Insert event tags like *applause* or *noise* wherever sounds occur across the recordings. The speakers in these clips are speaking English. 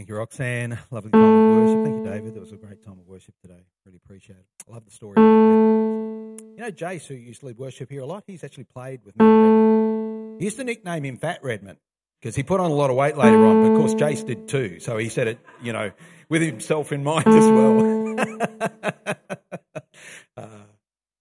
Thank you, Roxanne. Lovely time of worship. Thank you, David. That was a great time of worship today. Really appreciate it. I love the story. You know, Jace, who used to lead worship here a lot, he's actually played with Matt. He used to nickname him Fat Redman because he put on a lot of weight later on. But of course, Jace did too. So he said it, you know, with himself in mind as well. *laughs* uh,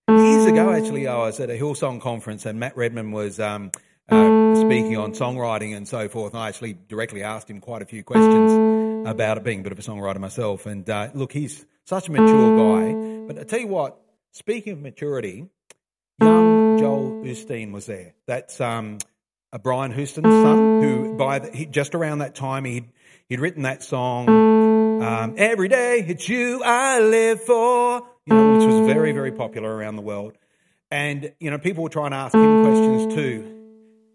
years ago, actually, I was at a Hillsong conference and Matt Redman was um, uh, speaking on songwriting and so forth. And I actually directly asked him quite a few questions about it, being a bit of a songwriter myself. And uh, look, he's such a mature guy. But I tell you what, speaking of maturity, young Joel Houston was there. That's um, a Brian Houston's son, who by the, he, just around that time he'd he'd written that song. Um, Every day it's you I live for, you know, which was very very popular around the world. And you know, people were trying to ask him questions too.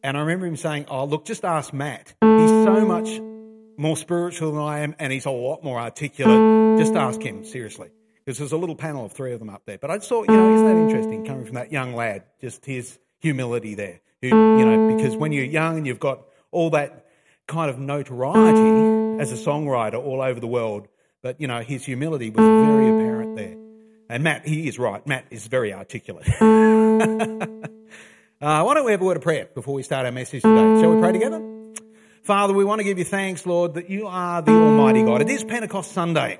And I remember him saying, "Oh, look, just ask Matt. He's so much more spiritual than I am, and he's a lot more articulate. Just ask him seriously." Because there's a little panel of three of them up there. But I just thought, you know, isn't that interesting coming from that young lad? Just his humility there. Who, you know, because when you're young and you've got all that kind of notoriety as a songwriter all over the world, but you know, his humility was very apparent there. And Matt, he is right. Matt is very articulate. *laughs* Uh, why don't we have a word of prayer before we start our message today? Shall we pray together? Father, we want to give you thanks, Lord, that you are the Almighty God. It is Pentecost Sunday.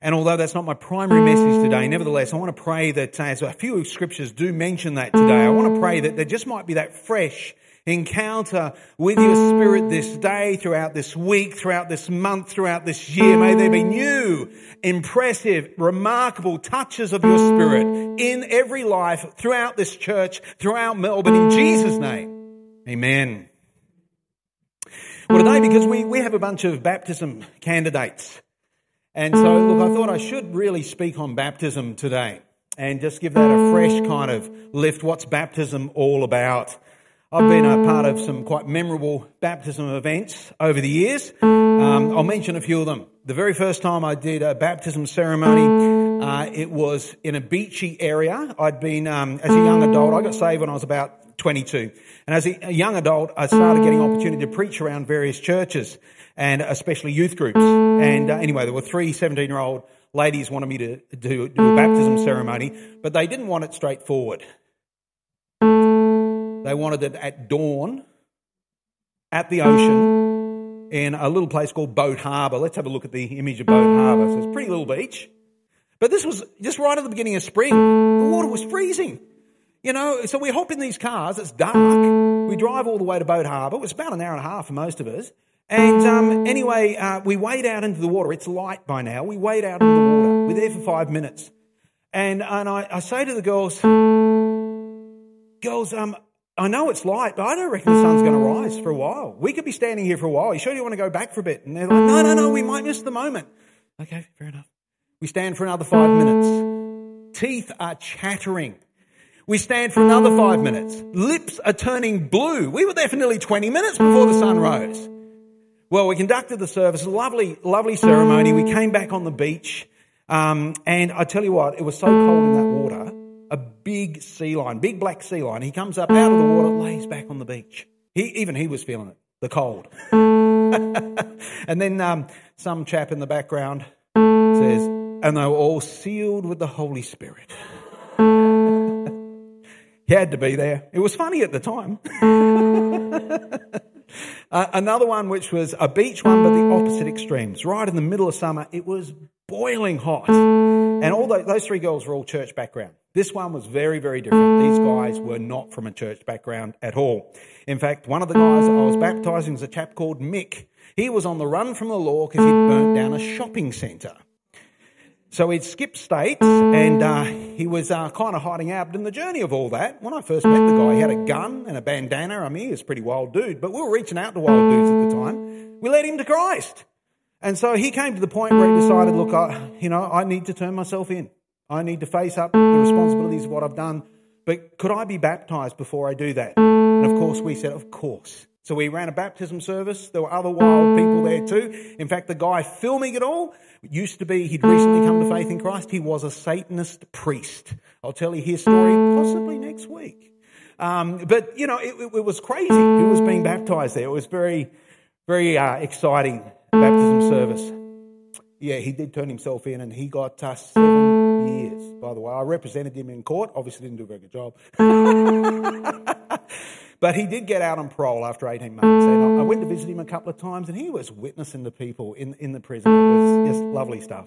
And although that's not my primary message today, nevertheless, I want to pray that as a few scriptures do mention that today, I want to pray that there just might be that fresh encounter with your spirit this day, throughout this week, throughout this month, throughout this year. May there be new, impressive, remarkable touches of your spirit in every life throughout this church, throughout Melbourne, in Jesus' name. Amen. Well, today, because we, we have a bunch of baptism candidates. And so, look, I thought I should really speak on baptism today and just give that a fresh kind of lift. What's baptism all about? I've been a part of some quite memorable baptism events over the years. Um, I'll mention a few of them. The very first time I did a baptism ceremony, uh, it was in a beachy area. I'd been, um, as a young adult, I got saved when I was about 22. And as a young adult, I started getting opportunity to preach around various churches and especially youth groups. And uh, anyway, there were three 17 year old ladies wanted me to do, do a baptism ceremony, but they didn't want it straightforward. They wanted it at dawn at the ocean in a little place called Boat Harbour. Let's have a look at the image of Boat Harbour. So it's a pretty little beach. But this was just right at the beginning of spring. The water was freezing. You know, so we hop in these cars. It's dark. We drive all the way to Boat Harbour. It was about an hour and a half for most of us. And um, anyway, uh, we wade out into the water. It's light by now. We wade out into the water. We're there for five minutes. And, and I, I say to the girls, girls, um, I know it's light, but I don't reckon the sun's going to rise for a while. We could be standing here for a while. You sure you want to go back for a bit? And they're like, no, no, no, we might miss the moment. Okay, fair enough. We stand for another five minutes. Teeth are chattering. We stand for another five minutes. Lips are turning blue. We were there for nearly 20 minutes before the sun rose. Well, we conducted the service, lovely, lovely ceremony. We came back on the beach. Um, and I tell you what, it was so cold in that water a big sea lion, big black sea lion. He comes up out of the water, lays back on the beach. He, even he was feeling it, the cold. *laughs* and then um, some chap in the background says, and they were all sealed with the Holy Spirit. *laughs* he had to be there. It was funny at the time. *laughs* uh, another one, which was a beach one, but the opposite extremes. Right in the middle of summer, it was boiling hot. And all those, those three girls were all church background. This one was very, very different. These guys were not from a church background at all. In fact, one of the guys I was baptizing was a chap called Mick. He was on the run from the law because he'd burnt down a shopping centre. So he'd skipped states and uh, he was uh, kind of hiding out. In the journey of all that, when I first met the guy, he had a gun and a bandana. I mean, he was a pretty wild dude, but we were reaching out to wild dudes at the time. We led him to Christ. And so he came to the point where he decided, look, I, you know, I need to turn myself in. I need to face up the responsibilities of what I've done. But could I be baptized before I do that? And of course, we said, of course. So we ran a baptism service. There were other wild people there too. In fact, the guy filming it all used to be, he'd recently come to faith in Christ. He was a Satanist priest. I'll tell you his story possibly next week. Um, but, you know, it, it, was crazy who was being baptized there. It was very, very uh, exciting baptism service. Yeah, he did turn himself in and he got uh, seven years, by the way. I represented him in court. Obviously, didn't do a very good job. *laughs* but he did get out on parole after 18 months. And I went to visit him a couple of times and he was witnessing to people in, in the prison. It was just lovely stuff.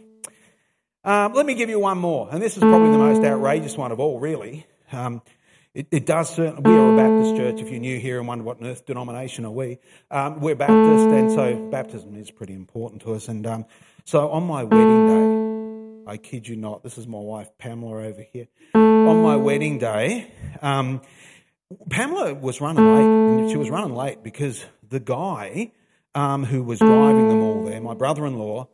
Um, let me give you one more. And this is probably the most outrageous one of all, really. Um, it, it, does certainly, we are a Baptist church. If you're new here and wonder what earth denomination are we, um, we're Baptist, and so baptism is pretty important to us. And um, so on my wedding day, I kid you not, this is my wife Pamela over here. On my wedding day, um, Pamela was running late, and she was running late because the guy um, who was driving them all there, my brother-in-law,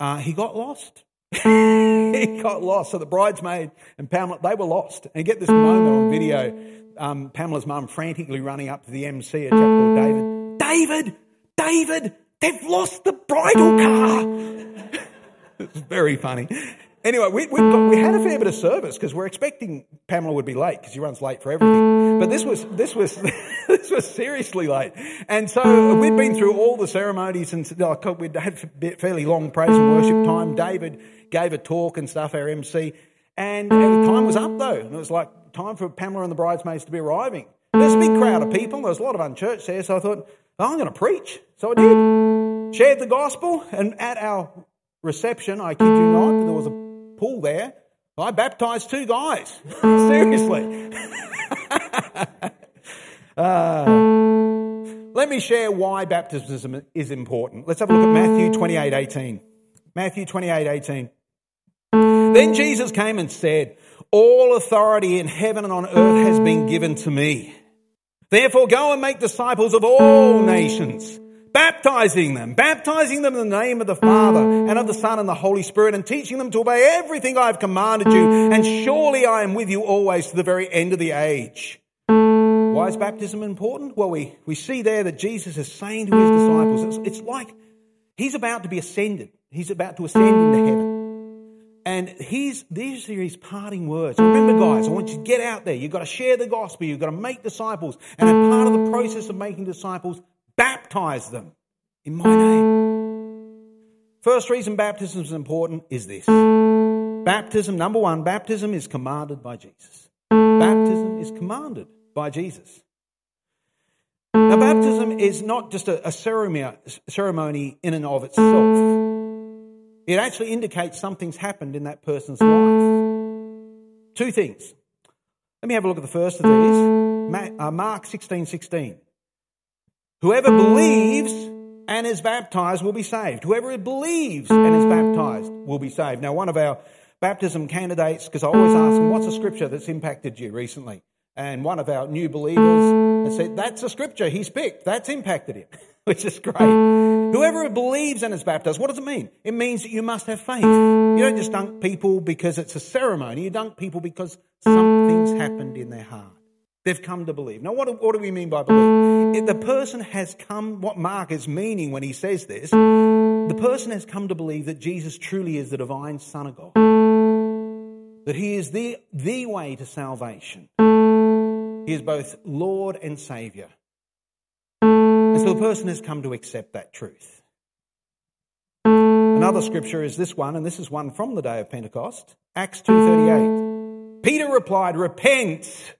uh, he got lost. *laughs* he got lost. So the bridesmaid and Pamela, they were lost. And get this moment on video. Um, Pamela's mum frantically running up to the MC, a chap called David. David! David! They've lost the bridal car! it's *laughs* very funny. Anyway, we, got, we had a fair bit of service because we're expecting Pamela would be late because she runs late for everything. But this was, this was, *laughs* this was seriously late. And so we'd been through all the ceremonies and oh, like, we'd had fairly long praise and worship time. David gave a talk and stuff, our MC. And, and time was up though. And it was like time for Pamela and the bridesmaids to be arriving. There's a big crowd of people. There was a lot of unchurched there. So I thought, oh, I'm going to preach. So I did. Shared the gospel. And at our reception, I kid you not, there was a pool there. I baptized two guys. *laughs* Seriously. *laughs* uh, let me share why baptism is important. Let's have a look at Matthew 28 18. Matthew 28 18. Then Jesus came and said, All authority in heaven and on earth has been given to me. Therefore go and make disciples of all nations baptizing them, baptizing them in the name of the Father and of the Son and the Holy Spirit and teaching them to obey everything I have commanded you. And surely I am with you always to the very end of the age. Why is baptism important? Well, we, we see there that Jesus is saying to his disciples, it's, it's like he's about to be ascended. He's about to ascend into heaven. And he's, these are his parting words. Remember, guys, I want you to get out there. You've got to share the gospel. You've got to make disciples. And a part of the process of making disciples, baptize them in my name. First reason baptism is important is this. Baptism, number one, baptism is commanded by Jesus. Baptism is commanded by Jesus. Now, baptism is not just a, a ceremony in and of itself. It actually indicates something's happened in that person's life. Two things. Let me have a look at the first of these. Uh, Mark 16 16. Whoever believes and is baptized will be saved. Whoever believes and is baptized will be saved. Now, one of our baptism candidates, because I always ask them, what's a scripture that's impacted you recently? And one of our new believers has said, that's a scripture he's picked. That's impacted him, *laughs* which is great. Whoever believes and is baptized, what does it mean? It means that you must have faith. You don't just dunk people because it's a ceremony. You dunk people because something's happened in their heart. They've come to believe. Now, what do, what do we mean by believe? If the person has come, what Mark is meaning when he says this, the person has come to believe that Jesus truly is the divine Son of God, that he is the, the way to salvation. He is both Lord and Savior. So the person has come to accept that truth. Another scripture is this one, and this is one from the day of Pentecost, Acts 2.38. Peter replied, Repent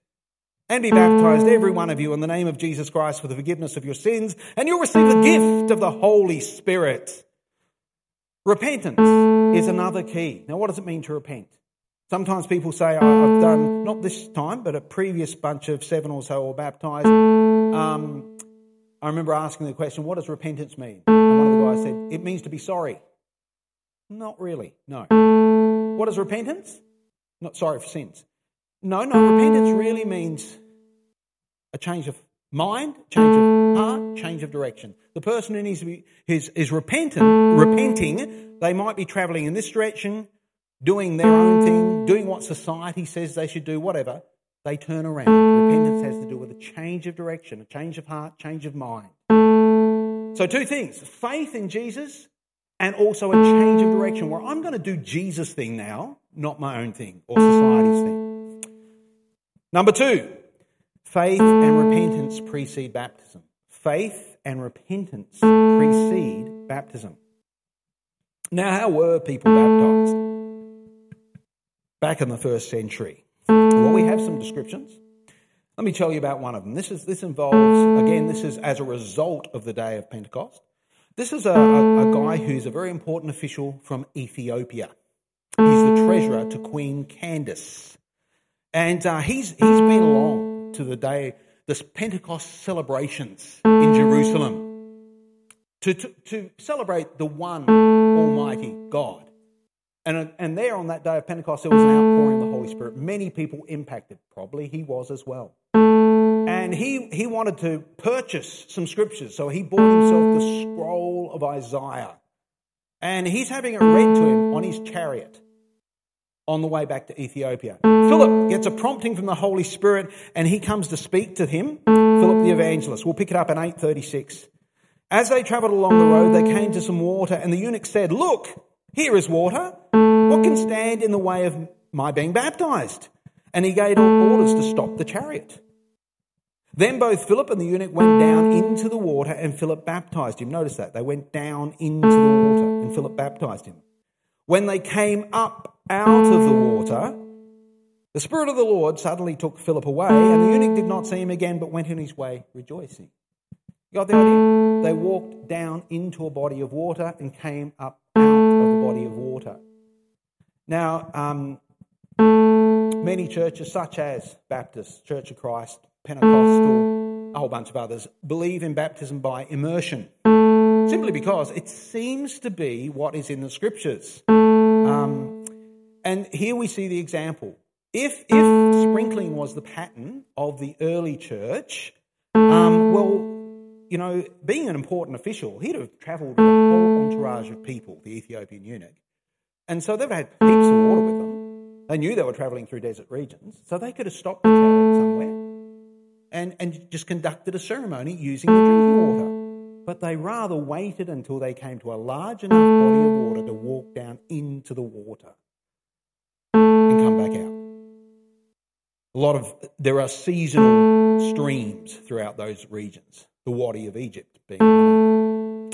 and be baptized, every one of you, in the name of Jesus Christ for the forgiveness of your sins, and you'll receive the gift of the Holy Spirit. Repentance is another key. Now, what does it mean to repent? Sometimes people say, I've done, not this time, but a previous bunch of seven or so were baptized. Um, I remember asking the question, what does repentance mean? And one of the guys said, it means to be sorry. Not really, no. What is repentance? Not sorry for sins. No, no, repentance really means a change of mind, change of heart, change of direction. The person who needs to be is, is repentant, repenting, they might be traveling in this direction, doing their own thing, doing what society says they should do, whatever. They turn around. Repentance has to do with a change of direction, a change of heart, change of mind. So, two things faith in Jesus and also a change of direction where I'm going to do Jesus' thing now, not my own thing or society's thing. Number two, faith and repentance precede baptism. Faith and repentance precede baptism. Now, how were people baptized back in the first century? Well, we have some descriptions. Let me tell you about one of them. This, is, this involves, again, this is as a result of the day of Pentecost. This is a, a, a guy who's a very important official from Ethiopia. He's the treasurer to Queen Candace. And uh, he's, he's been along to the day, this Pentecost celebrations in Jerusalem to, to, to celebrate the one Almighty God. And, uh, and there on that day of Pentecost, there was an outpouring of the Holy Spirit. Many people impacted. Probably he was as well. And he, he wanted to purchase some scriptures. So he bought himself the scroll of Isaiah. And he's having it read to him on his chariot on the way back to Ethiopia. Philip gets a prompting from the Holy Spirit and he comes to speak to him, Philip the evangelist. We'll pick it up in 836. As they traveled along the road, they came to some water and the eunuch said, Look, here is water. What can stand in the way of my being baptized? And he gave orders to stop the chariot. Then both Philip and the eunuch went down into the water and Philip baptized him. Notice that. They went down into the water and Philip baptized him. When they came up out of the water, the Spirit of the Lord suddenly took Philip away, and the eunuch did not see him again, but went on his way rejoicing. You got the idea? They walked down into a body of water and came up out of the body of water. Now, um, many churches, such as Baptist, Church of Christ, Pentecostal, a whole bunch of others, believe in baptism by immersion, simply because it seems to be what is in the scriptures. Um, and here we see the example. If, if sprinkling was the pattern of the early church, um, well, you know, being an important official, he'd have travelled with a whole entourage of people, the Ethiopian eunuch. And so they've had heaps of water with them. They knew they were travelling through desert regions, so they could have stopped the chariot somewhere and, and just conducted a ceremony using the drinking water. But they rather waited until they came to a large enough body of water to walk down into the water and come back out. A lot of there are seasonal streams throughout those regions. The Wadi of Egypt being one.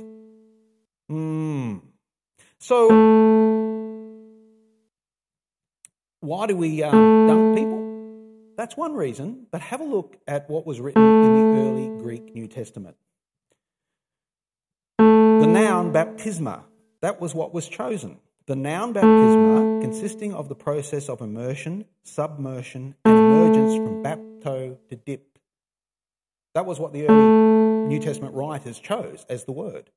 Mm. So, why do we um, dunk people? That's one reason. But have a look at what was written in the early Greek New Testament. The noun baptisma, that was what was chosen. The noun baptisma, consisting of the process of immersion, submersion, and emergence from bapto to dip. That was what the early New Testament writers chose as the word.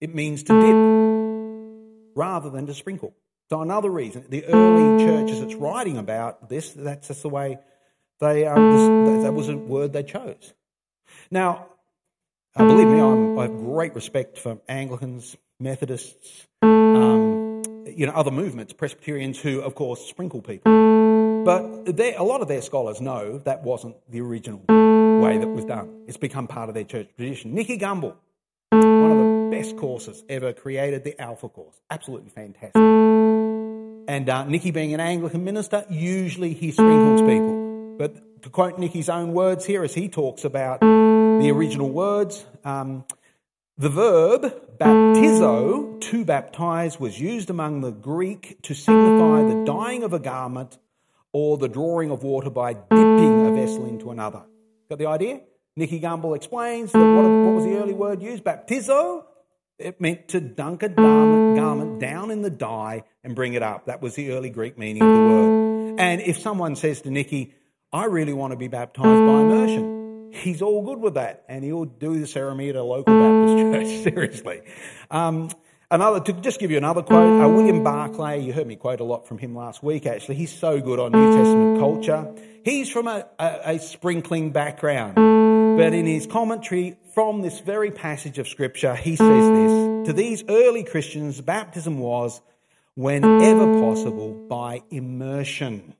It means to dip rather than to sprinkle. So another reason, the early churches it's writing about this, that's just the way they um, that was a word they chose. Now, uh, believe me, I'm, i have great respect for Anglicans, Methodists, um, you know, other movements, Presbyterians who, of course, sprinkle people. But a lot of their scholars know that wasn't the original way that was done. It's become part of their church tradition. Nicky Gumbel, one of the best courses ever created, the Alpha course. Absolutely fantastic. And uh, Nicky, being an Anglican minister, usually he sprinkles people. But to quote Nicky's own words here, as he talks about the original words, um, the verb baptizo, to baptize, was used among the Greek to signify the dyeing of a garment or the drawing of water by dipping a vessel into another. Got the idea? Nicky Gumbel explains that what, what was the early word used? Baptizo. It meant to dunk a garment, down in the dye and bring it up. That was the early Greek meaning of the word. And if someone says to Nicky, I really want to be baptized by immersion, he's all good with that, and he'll do the ceremony at a local Baptist *laughs* church. Seriously. Um, another to just give you another quote, uh, William Barclay. You heard me quote a lot from him last week. Actually, he's so good on New Testament culture. He's from a, a, a sprinkling background, but in his commentary from this very passage of Scripture, he says this: To these early Christians, baptism was, whenever possible, by immersion.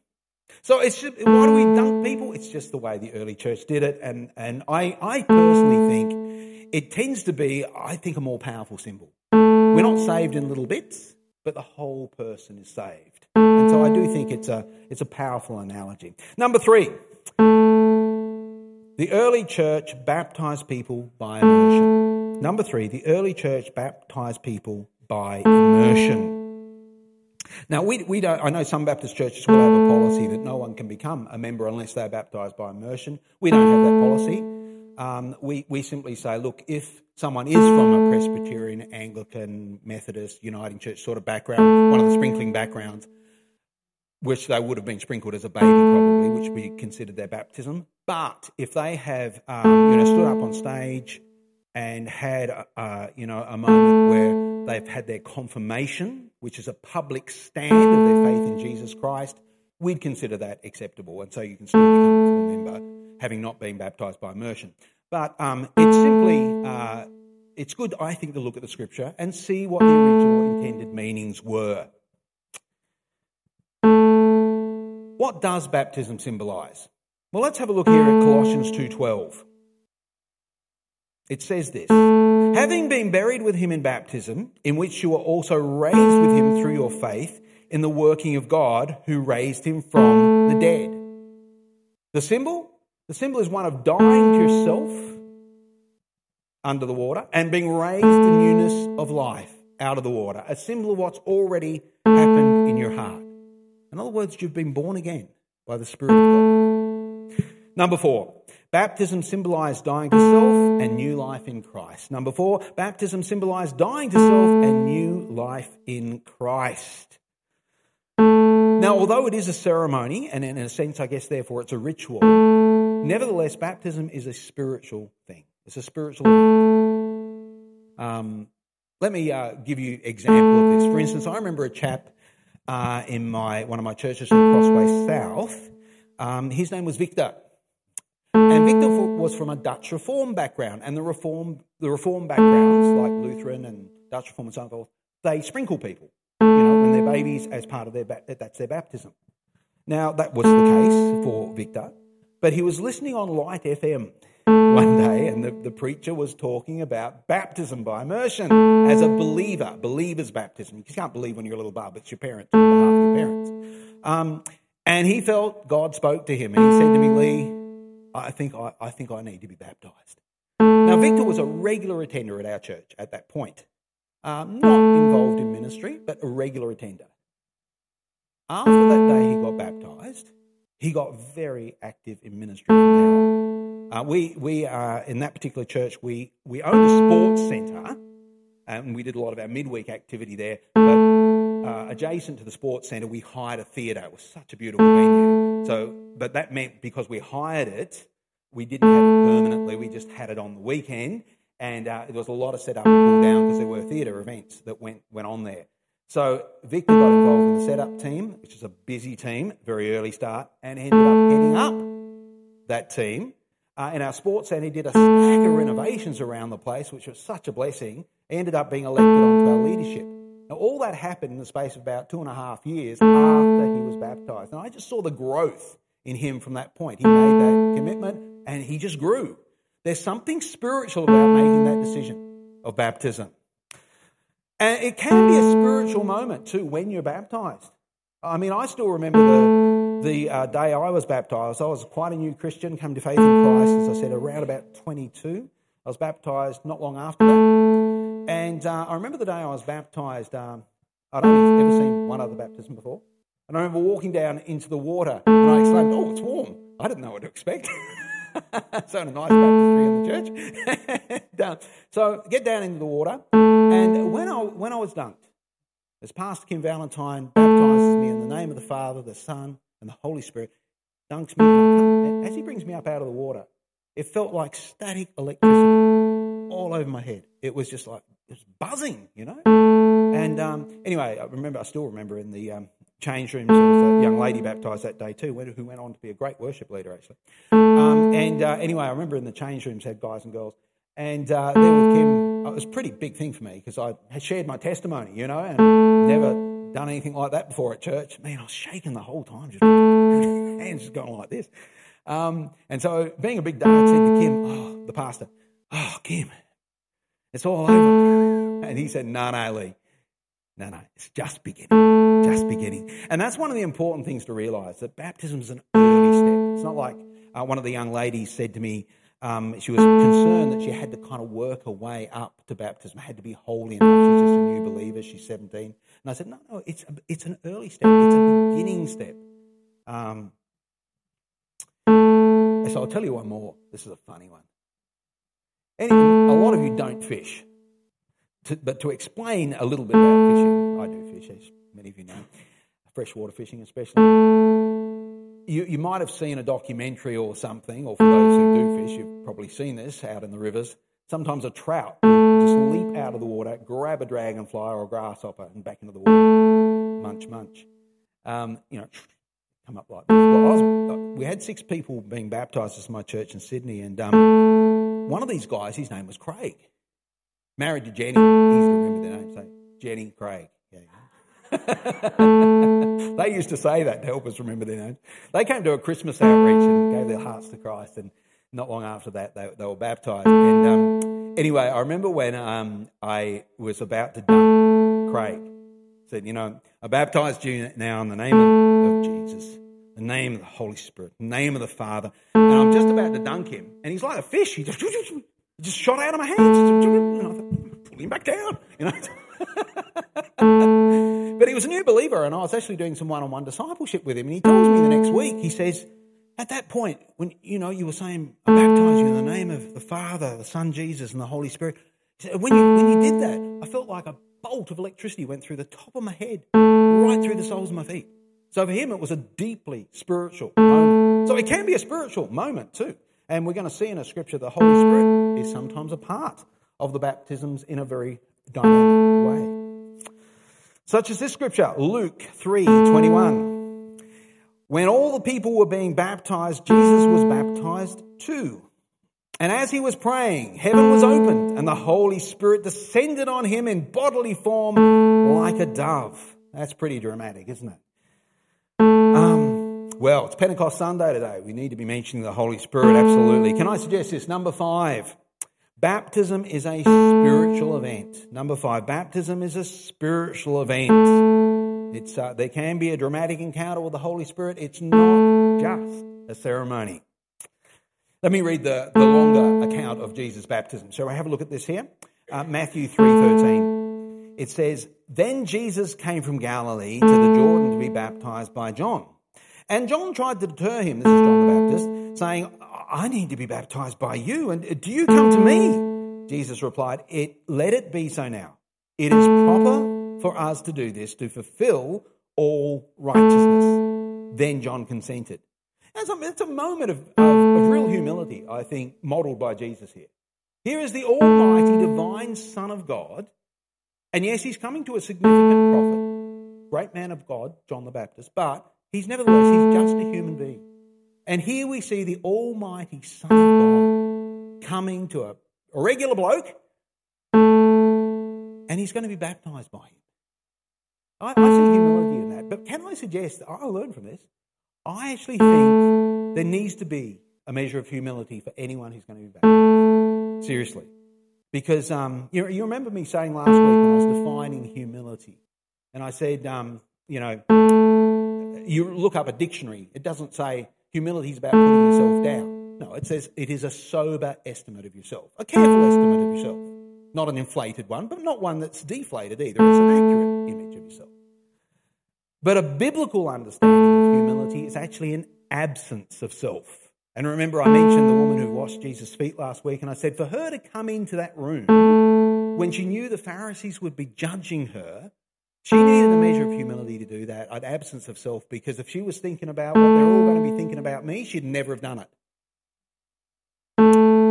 So it's just, why do we dunk people? It's just the way the early church did it. And, and I, I personally think it tends to be, I think, a more powerful symbol. We're not saved in little bits, but the whole person is saved. And so I do think it's a, it's a powerful analogy. Number three, The early church baptized people by immersion. Number three, the early church baptized people by immersion. Now, we, we don't, I know some Baptist churches will have a policy that no one can become a member unless they're baptized by immersion. We don't have that policy. Um, we, we simply say, look, if someone is from a Presbyterian, Anglican, Methodist, Uniting Church sort of background, one of the sprinkling backgrounds, which they would have been sprinkled as a baby probably, which we considered their baptism. But if they have, um, you know, stood up on stage and had, uh, you know, a moment where they've had their confirmation, which is a public stand of their faith in Jesus Christ, we'd consider that acceptable. And so you can still become a full member having not been baptized by immersion. But um, it's simply, uh, it's good, I think, to look at the scripture and see what the original intended meanings were. What does baptism symbolize? Well, let's have a look here at Colossians 2:12. It says this, having been buried with him in baptism, in which you were also raised with him through your faith in the working of God who raised him from the dead. The symbol? The symbol is one of dying to yourself under the water and being raised to newness of life out of the water. A symbol of what's already happened in your heart. In other words, you've been born again by the Spirit of God. Number four, baptism symbolized dying to self and new life in Christ. Number four, baptism symbolized dying to self and new life in Christ. Now, although it is a ceremony, and in a sense, I guess, therefore, it's a ritual, nevertheless, baptism is a spiritual thing. It's a spiritual Um, let me uh, give you example of this. For instance, I remember a chap uh, in my one of my churches in Crossway South. Um, his name was Victor. And Victor was from a Dutch Reform background, and the Reform the Reform backgrounds like Lutheran and Dutch Reform and so forth, they sprinkle people, you know, when they're babies as part of their that's their baptism. Now that was the case for Victor, but he was listening on Light FM one day, and the, the preacher was talking about baptism by immersion as a believer, believer's baptism. You can't believe when you're a little bub, it's your parents, on behalf of your parents. Um, and he felt God spoke to him, and he said to me, Lee, I think I, I think I need to be baptized. Now, Victor was a regular attender at our church at that point, um, not involved in ministry, but a regular attender. After that day he got baptized, he got very active in ministry from there on. Uh, we we uh, in that particular church we we owned a sports centre, and we did a lot of our midweek activity there. But uh, adjacent to the sports centre, we hired a theatre. It was such a beautiful venue. So, but that meant because we hired it, we didn't have it permanently. We just had it on the weekend, and uh, there was a lot of setup and pull down because there were theatre events that went went on there. So Victor got involved in the setup team, which is a busy team, very early start, and ended up heading up that team uh, in our sports centre. He did a stack of renovations around the place, which was such a blessing. He ended up being elected onto our leadership. Now, all that happened in the space of about two and a half years after he was baptised. And I just saw the growth in him from that point. He made that commitment and he just grew. There's something spiritual about making that decision of baptism. And it can be a spiritual moment too when you're baptized. I mean, I still remember the the uh, day I was baptized, I was quite a new Christian, come to faith in Christ, as I said, around about 22. I was baptized not long after that. And uh, I remember the day I was baptized, um, I'd only ever seen one other baptism before. And I remember walking down into the water and I exclaimed, Oh, it's warm. I didn't know what to expect. so, in a nice baptistry in the church. *laughs* so, get down into the water. And when I, when I was dunked, as Pastor Kim Valentine baptizes me in the name of the Father, the Son, and the Holy Spirit dunks me. As He brings me up out of the water, it felt like static electricity all over my head. It was just like, was buzzing, you know? And um, anyway, I remember, I still remember in the um, change rooms, there was a young lady baptised that day too, who went on to be a great worship leader, actually. Um, and uh, anyway, I remember in the change rooms had guys and girls. And uh, there with Kim, it was a pretty big thing for me because I had shared my testimony, you know, and never done anything like that before at church. Man, I was shaking the whole time, just *laughs* hands just going like this. Um, and so, being a big dad, I said to Kim, oh, the pastor, oh, Kim, it's all over. And he said, no, no, Lee. No, no, it's just beginning. Just beginning. And that's one of the important things to realize that baptism is an early step. It's not like uh, one of the young ladies said to me, um, she was concerned that she had to kind of work her way up to baptism, had to be holy enough. She's just a new believer. She's 17. And I said, no, no, it's, a, it's an early step. It's a beginning step. Um, so I'll tell you one more. This is a funny one. A lot of you don't fish. To, but to explain a little bit about fishing, I do fish, as many of you know, freshwater fishing especially. You, you might have seen a documentary or something, or for those who do fish, you've probably seen this out in the rivers. Sometimes a trout just leap out of the water, grab a dragonfly or a grasshopper, and back into the water. Munch, munch. Um, you know, come up like this. Well, was, uh, we had six people being baptised at my church in Sydney, and um, one of these guys, his name was Craig. Married to Jenny. To remember their name. So Jenny, Craig. *laughs* They used to say that to help us remember their names. They came to a Christmas outreach and gave their hearts to Christ, and not long after that, they, they were baptized. And um, anyway, I remember when um, I was about to dunk Craig, said, You know, I baptized you now in the name of, of Jesus, the name of the Holy Spirit, the name of the Father, and I'm just about to dunk him, and he's like a fish. He just, *laughs* just shot out of my hands. Pull him back down, you know. *laughs* but he was a new believer, and I was actually doing some one-on-one discipleship with him. And he tells me the next week, he says, at that point, when you know you were saying, "I baptize you in the name of the Father, the Son, Jesus, and the Holy Spirit," when you when you did that, I felt like a bolt of electricity went through the top of my head, right through the soles of my feet. So for him, it was a deeply spiritual moment. So it can be a spiritual moment too. And we're going to see in a scripture the Holy Spirit is sometimes a part of the baptisms in a very dynamic way. Such as this scripture, Luke 3 21. When all the people were being baptized, Jesus was baptized too. And as he was praying, heaven was opened and the Holy Spirit descended on him in bodily form like a dove. That's pretty dramatic, isn't it? Well, it's Pentecost Sunday today. We need to be mentioning the Holy Spirit, absolutely. Can I suggest this? Number five. Baptism is a spiritual event. Number five, baptism is a spiritual event. It's, uh, there can be a dramatic encounter with the Holy Spirit. It's not just a ceremony. Let me read the, the longer account of Jesus' baptism. So I have a look at this here. Uh, Matthew 3.13. It says, Then Jesus came from Galilee to the Jordan to be baptized by John. And John tried to deter him, this is John the Baptist, saying, I need to be baptized by you, and do you come to me? Jesus replied, It let it be so now. It is proper for us to do this to fulfill all righteousness. Then John consented. And so it's a moment of, of, of real humility, I think, modeled by Jesus here. Here is the Almighty Divine Son of God, and yes, he's coming to a significant prophet, great man of God, John the Baptist, but he's nevertheless, he's just a human being. And here we see the Almighty Son of God coming to a, a regular bloke, and he's going to be baptized by him. I, I see humility in that. But can I suggest, I learned from this, I actually think there needs to be a measure of humility for anyone who's going to be baptized. Seriously. Because um, you, you, remember me saying last week when I was defining humility, and I said, um, you know, you look up a dictionary, it doesn't say Humility is about putting yourself down. No, it says it is a sober estimate of yourself, a careful estimate of yourself. Not an inflated one, but not one that's deflated either. It's an accurate image of yourself. But a biblical understanding of humility is actually an absence of self. And remember, I mentioned the woman who washed Jesus' feet last week, and I said for her to come into that room when she knew the Pharisees would be judging her, she needed a measure of humility to do that, an absence of self, because if she was thinking about what they're all going to be thinking about me, she'd never have done it.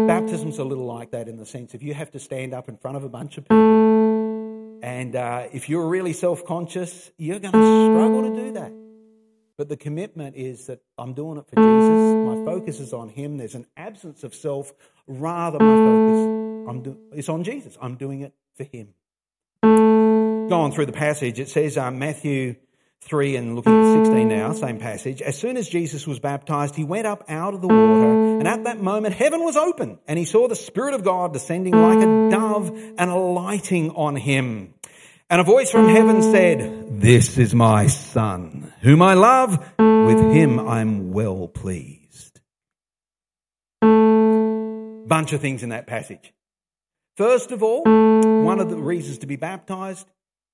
Baptism's a little like that in the sense if you have to stand up in front of a bunch of people, and uh, if you're really self conscious, you're going to struggle to do that. But the commitment is that I'm doing it for Jesus. My focus is on Him. There's an absence of self. Rather, my focus do- is on Jesus. I'm doing it for Him on through the passage, it says um, Matthew 3 and looking at 16 now, same passage. As soon as Jesus was baptized, he went up out of the water, and at that moment heaven was open, and he saw the Spirit of God descending like a dove and alighting on him. And a voice from heaven said, This is my Son, whom I love, with him I'm well pleased. Bunch of things in that passage. First of all, one of the reasons to be baptized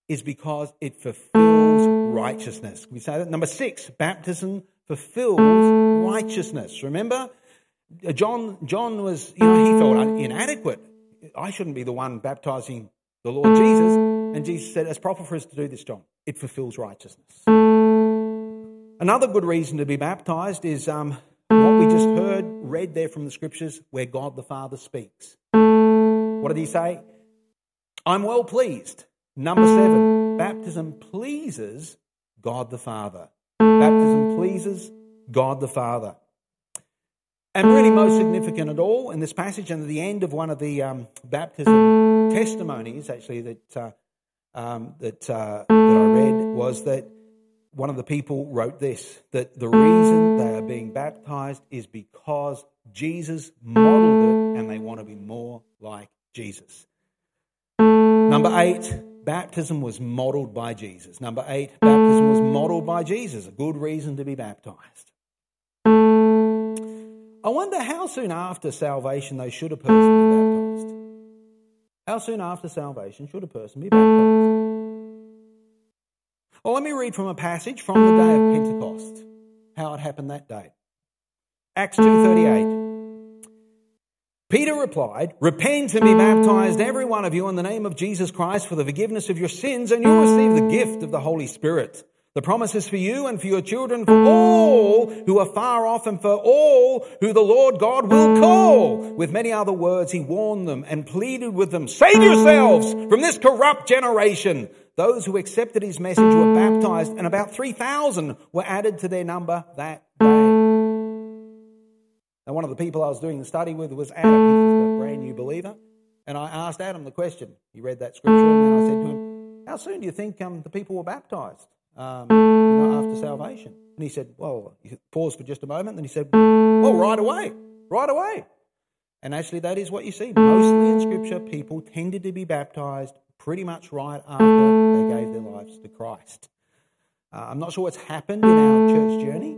is because it fulfills righteousness. Can we say that? Number six, baptism fulfills righteousness. Remember, John, John was, you know, he felt inadequate. I shouldn't be the one baptizing the Lord Jesus. And Jesus said, It's proper for us to do this, John. It fulfills righteousness. Another good reason to be baptized is um, what we just heard, read there from the scriptures, where God the Father speaks. What did he say? I'm well pleased. Number seven, baptism pleases God the Father. Baptism pleases God the Father. And really, most significant at all in this passage, and at the end of one of the um, baptism testimonies, actually, that, uh, um, that, uh, that I read, was that one of the people wrote this that the reason they are being baptized is because Jesus modeled it and they want to be more like Jesus. Number eight, baptism was modeled by Jesus. Number eight, baptism was modeled by Jesus. A good reason to be baptized. I wonder how soon after salvation they should a person be baptized. How soon after salvation should a person be baptized? Well, let me read from a passage from the day of Pentecost, how it happened that day. Acts 2:38. Peter replied, Repent and be baptized, every one of you, in the name of Jesus Christ for the forgiveness of your sins, and you'll receive the gift of the Holy Spirit. The promise is for you and for your children, for all who are far off, and for all who the Lord God will call. With many other words, he warned them and pleaded with them, Save yourselves from this corrupt generation. Those who accepted his message were baptized, and about 3,000 were added to their number that day. Now, one of the people I was doing the study with was Adam. He's a brand new believer. And I asked Adam the question. He read that scripture, and then I said to him, How soon do you think um, the people were baptized? um, after salvation? And he said, Well, he paused for just a moment, and he said, Well, right away, right away. And actually, that is what you see. Mostly in Scripture, people tended to be baptized pretty much right after they gave their lives to Christ. Uh, I'm not sure what's happened in our church journey,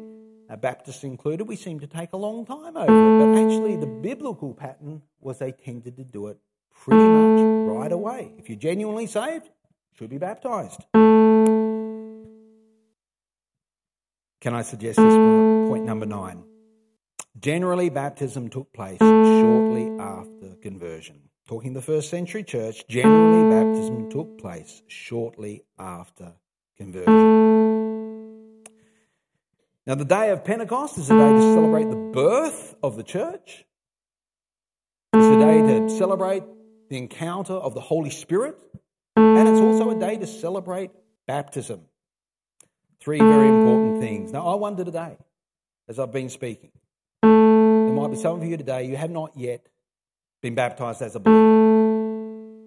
Baptists included. We seem to take a long time over it. But actually, the biblical pattern was they tended to do it pretty much right away. If you're genuinely saved, you should be baptized. Can I suggest this point number nine? Generally, baptism took place shortly after conversion. Talking the first century church, generally, baptism took place shortly after conversion. Now, the day of Pentecost is a day to celebrate the birth of the church. It's a day to celebrate the encounter of the Holy Spirit. And it's also a day to celebrate baptism. Three very important things. Now, I wonder today, as I've been speaking, there might be some of you today, you have not yet been baptized as a believer.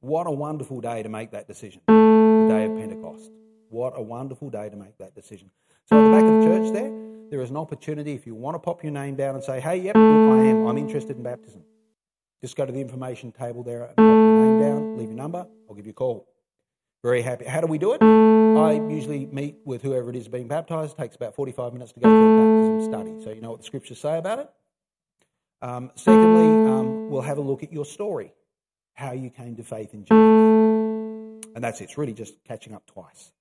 What a wonderful day to make that decision. The day of Pentecost. What a wonderful day to make that decision. So, at the back of the church there, there is an opportunity if you want to pop your name down and say, hey, yep, look, I am. I'm interested in baptism. Just go to the information table there pop your name down, leave your number, I'll give you a call. Very happy. How do we do it? I usually meet with whoever it is being baptized. It takes about 45 minutes to go through a baptism study. So you know what the scriptures say about it. Um, secondly, um, we'll have a look at your story, how you came to faith in Jesus. And that's it. It's really just catching up twice.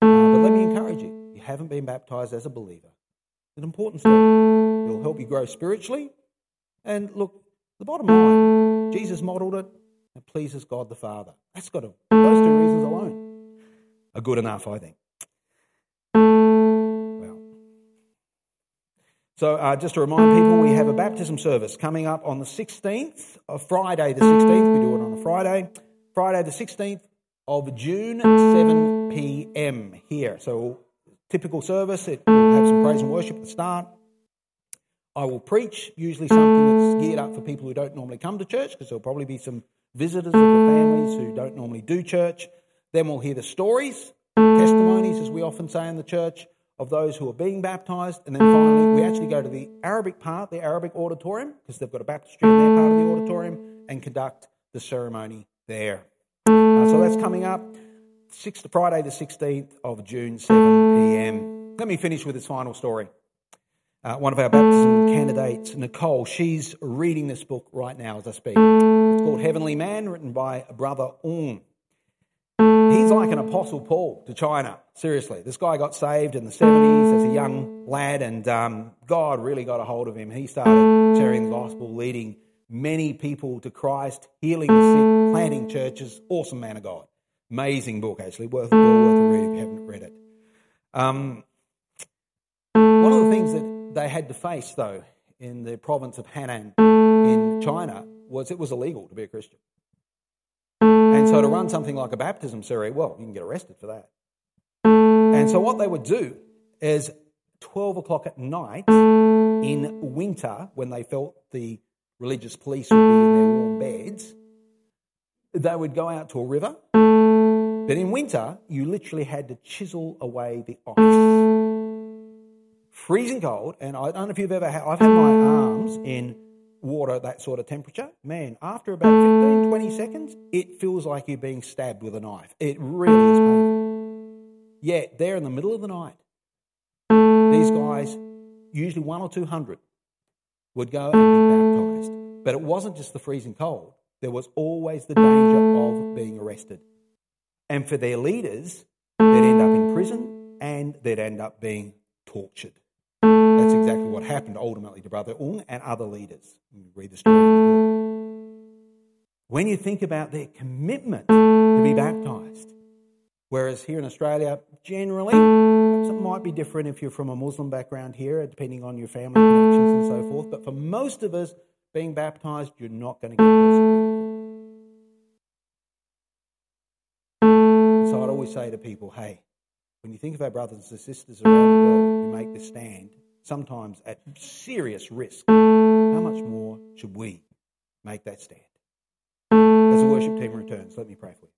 Uh, but let me encourage you. You haven't been baptized as a believer. It's an important step. It'll help you grow spiritually. And look, the bottom line, Jesus modeled it. It pleases God the Father. That's got to, those two reasons alone are good enough, I think. Well, so uh, just to remind people, we have a baptism service coming up on the 16th of Friday, the 16th. We do it on a Friday. Friday, the 16th of June, 7 p.m. here. So, typical service. It will have some praise and worship at the start. I will preach, usually something that's geared up for people who don't normally come to church, because there'll probably be some visitors of the families who don't normally do church. Then we'll hear the stories, testimonies, as we often say in the church, of those who are being baptized. And then finally, we actually go to the Arabic part, the Arabic auditorium, because they've got a baptistry in their part of the auditorium, and conduct the ceremony there. Uh, so that's coming up sixth, Friday, the 16th of June, 7 p.m. Let me finish with this final story. uh, one of our baptism candidates, Nicole, she's reading this book right now as I speak. It's called Heavenly Man, written by Brother Yun. He's like an Apostle Paul to China. Seriously, this guy got saved in the 70s as a young lad, and um, God really got a hold of him. He started sharing the gospel, leading many people to Christ, healing the sick, planting churches. Awesome man of God. Amazing book, actually. Worth, well worth a read if you haven't read it. Um, one of the things that they had to face, though, in the province of Henan in China was it was illegal to be a Christian. And so to run something like a baptism ceremony, well, you can get arrested for that. And so what they would do is 12 o'clock at night in winter, when they felt the religious police would be in their warm beds, they would go out to a river. But in winter, you literally had to chisel away the ice. Freezing cold, and I don't know if you've ever had, I've had my arms in water that sort of temperature. Man, after about 15, 20 seconds, it feels like you're being stabbed with a knife. It really is painful. Yet, there in the middle of the night, these guys, usually one or two hundred, would go and be baptized. But it wasn't just the freezing cold, there was always the danger of being arrested. And for their leaders, they'd end up in prison and they'd end up being tortured. That's exactly what happened ultimately to Brother Yun and other leaders. Read the story. When you think about their commitment to be baptized, whereas here in Australia, generally, it might be different if you're from a Muslim background here, depending on your family connections and so forth. But for most of us, being baptized, you're not going to get persecuted. Say to people, hey, when you think of our brothers and sisters around the world who make this stand, sometimes at serious risk, how much more should we make that stand? As the worship team returns, let me pray for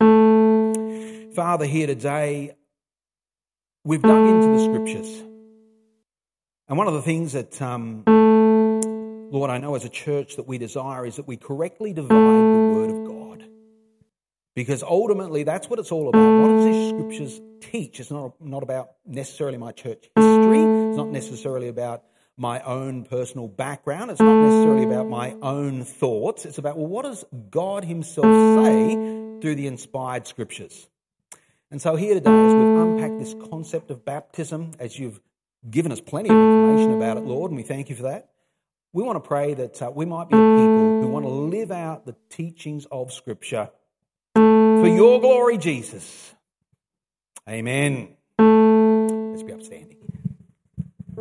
you. Father, here today, we've dug into the scriptures. And one of the things that, um, Lord, I know as a church that we desire is that we correctly divide the word of God. Because ultimately, that's what it's all about. What does these scriptures teach? It's not, not about necessarily my church history. It's not necessarily about my own personal background. It's not necessarily about my own thoughts. It's about, well, what does God Himself say through the inspired scriptures? And so here today, as we've unpacked this concept of baptism, as you've given us plenty of information about it, Lord, and we thank you for that, we want to pray that uh, we might be people who want to live out the teachings of Scripture for your glory, Jesus. Amen. Let's be upstanding.